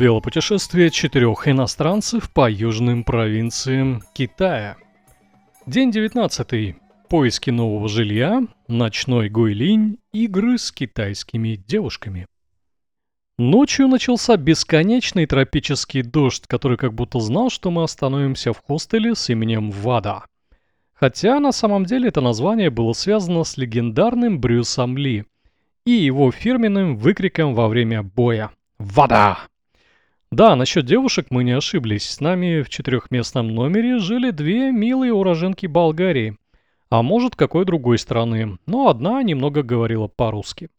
Велопутешествие четырех иностранцев по южным провинциям Китая. День 19. Поиски нового жилья, ночной гуйлинь, игры с китайскими девушками. Ночью начался бесконечный тропический дождь, который как будто знал, что мы остановимся в хостеле с именем Вада. Хотя на самом деле это название было связано с легендарным Брюсом Ли и его фирменным выкриком во время боя «Вода!». Да, насчет девушек мы не ошиблись. С нами в четырехместном номере жили две милые уроженки Болгарии. А может, какой другой страны. Но одна немного говорила по-русски.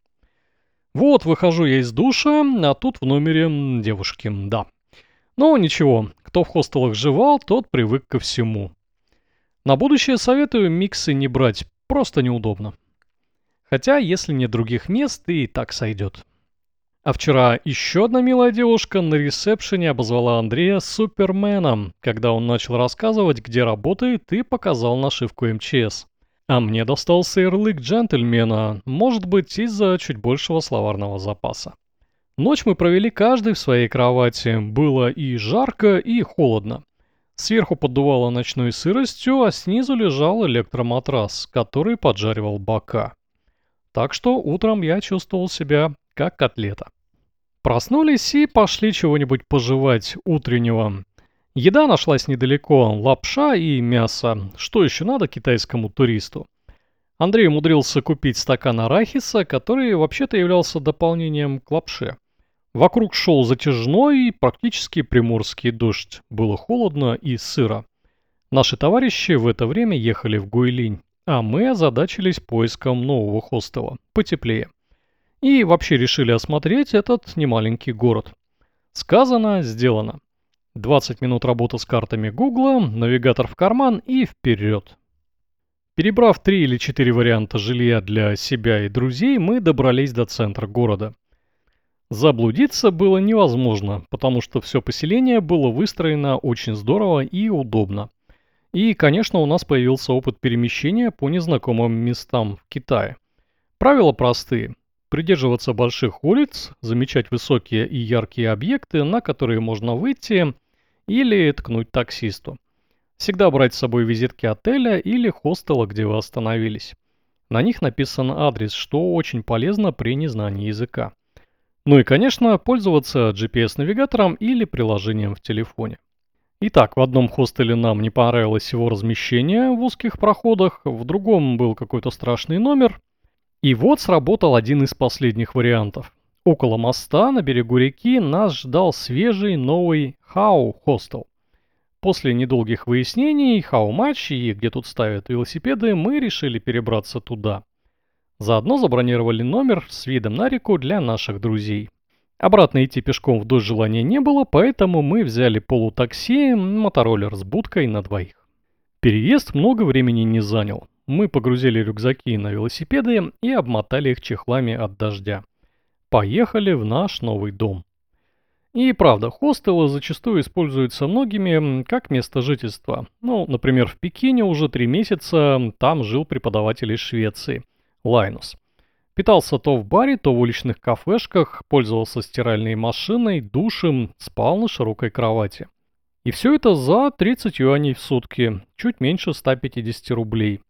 Вот, выхожу я из душа, а тут в номере девушки, да. Но ничего, кто в хостелах жевал, тот привык ко всему. На будущее советую миксы не брать, просто неудобно. Хотя, если нет других мест, и так сойдет. А вчера еще одна милая девушка на ресепшене обозвала Андрея Суперменом, когда он начал рассказывать, где работает и показал нашивку МЧС. А мне достался ярлык джентльмена, может быть, из-за чуть большего словарного запаса. Ночь мы провели каждый в своей кровати. Было и жарко, и холодно. Сверху поддувало ночной сыростью, а снизу лежал электроматрас, который поджаривал бока. Так что утром я чувствовал себя как котлета. Проснулись и пошли чего-нибудь пожевать утреннего. Еда нашлась недалеко, лапша и мясо. Что еще надо китайскому туристу? Андрей умудрился купить стакан арахиса, который вообще-то являлся дополнением к лапше. Вокруг шел затяжной, практически приморский дождь. Было холодно и сыро. Наши товарищи в это время ехали в Гуйлинь, а мы озадачились поиском нового хостела, потеплее. И вообще решили осмотреть этот немаленький город. Сказано, сделано. 20 минут работы с картами Гугла, навигатор в карман и вперед. Перебрав три или четыре варианта жилья для себя и друзей, мы добрались до центра города. Заблудиться было невозможно, потому что все поселение было выстроено очень здорово и удобно. И, конечно, у нас появился опыт перемещения по незнакомым местам в Китае. Правила простые придерживаться больших улиц, замечать высокие и яркие объекты, на которые можно выйти, или ткнуть таксисту. Всегда брать с собой визитки отеля или хостела, где вы остановились. На них написан адрес, что очень полезно при незнании языка. Ну и, конечно, пользоваться GPS-навигатором или приложением в телефоне. Итак, в одном хостеле нам не понравилось его размещение в узких проходах, в другом был какой-то страшный номер – и вот сработал один из последних вариантов. Около моста на берегу реки нас ждал свежий новый Хау хостел. После недолгих выяснений, хау-матч и где тут ставят велосипеды, мы решили перебраться туда. Заодно забронировали номер с видом на реку для наших друзей. Обратно идти пешком в дождь желания не было, поэтому мы взяли полутакси, мотороллер с будкой на двоих. Переезд много времени не занял. Мы погрузили рюкзаки на велосипеды и обмотали их чехлами от дождя. Поехали в наш новый дом. И правда, хостелы зачастую используются многими как место жительства. Ну, например, в Пекине уже три месяца там жил преподаватель из Швеции, Лайнус. Питался то в баре, то в уличных кафешках, пользовался стиральной машиной, душем, спал на широкой кровати. И все это за 30 юаней в сутки, чуть меньше 150 рублей.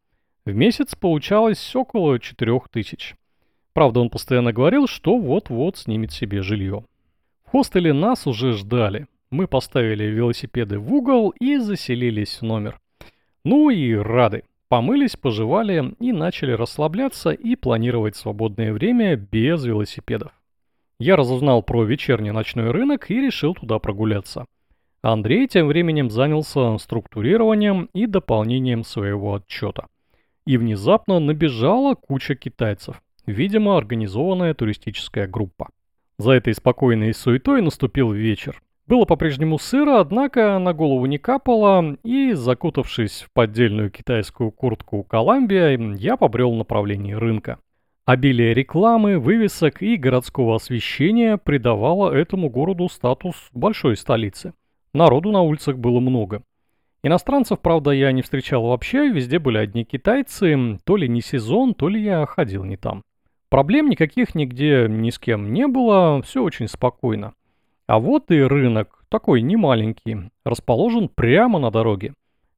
В месяц получалось около 4000. Правда, он постоянно говорил, что вот-вот снимет себе жилье. В хостеле нас уже ждали. Мы поставили велосипеды в угол и заселились в номер. Ну и рады. Помылись, пожевали и начали расслабляться и планировать свободное время без велосипедов. Я разузнал про вечерний ночной рынок и решил туда прогуляться. Андрей тем временем занялся структурированием и дополнением своего отчета и внезапно набежала куча китайцев, видимо, организованная туристическая группа. За этой спокойной суетой наступил вечер. Было по-прежнему сыро, однако на голову не капало, и, закутавшись в поддельную китайскую куртку Коламбия, я побрел в направлении рынка. Обилие рекламы, вывесок и городского освещения придавало этому городу статус большой столицы. Народу на улицах было много. Иностранцев, правда, я не встречал вообще, везде были одни китайцы, то ли не сезон, то ли я ходил не там. Проблем никаких нигде ни с кем не было, все очень спокойно. А вот и рынок, такой немаленький, расположен прямо на дороге.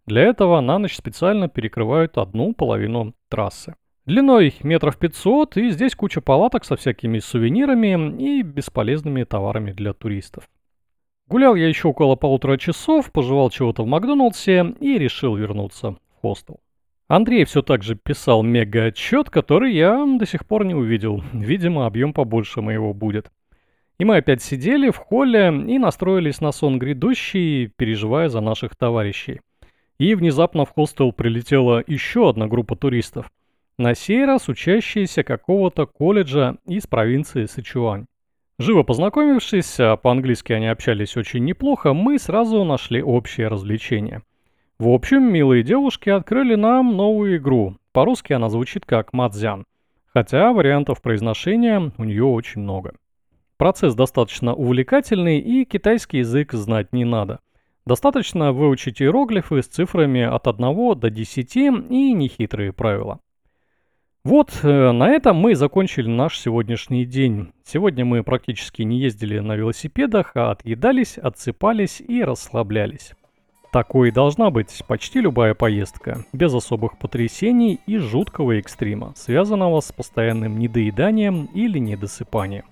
Для этого на ночь специально перекрывают одну половину трассы. Длиной метров 500, и здесь куча палаток со всякими сувенирами и бесполезными товарами для туристов. Гулял я еще около полутора часов, пожевал чего-то в Макдоналдсе и решил вернуться в хостел. Андрей все так же писал мега-отчет, который я до сих пор не увидел. Видимо, объем побольше моего будет. И мы опять сидели в холле и настроились на сон грядущий, переживая за наших товарищей. И внезапно в хостел прилетела еще одна группа туристов – на сей раз учащиеся какого-то колледжа из провинции Сычуань. Живо познакомившись, а по-английски они общались очень неплохо, мы сразу нашли общее развлечение. В общем, милые девушки открыли нам новую игру. По-русски она звучит как «Мадзян», хотя вариантов произношения у нее очень много. Процесс достаточно увлекательный и китайский язык знать не надо. Достаточно выучить иероглифы с цифрами от 1 до 10 и нехитрые правила. Вот, э, на этом мы закончили наш сегодняшний день. Сегодня мы практически не ездили на велосипедах, а отъедались, отсыпались и расслаблялись. Такой должна быть почти любая поездка, без особых потрясений и жуткого экстрима, связанного с постоянным недоеданием или недосыпанием.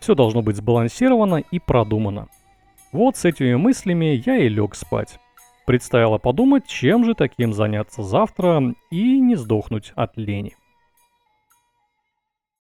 Все должно быть сбалансировано и продумано. Вот с этими мыслями я и лег спать. Предстояло подумать, чем же таким заняться завтра и не сдохнуть от лени.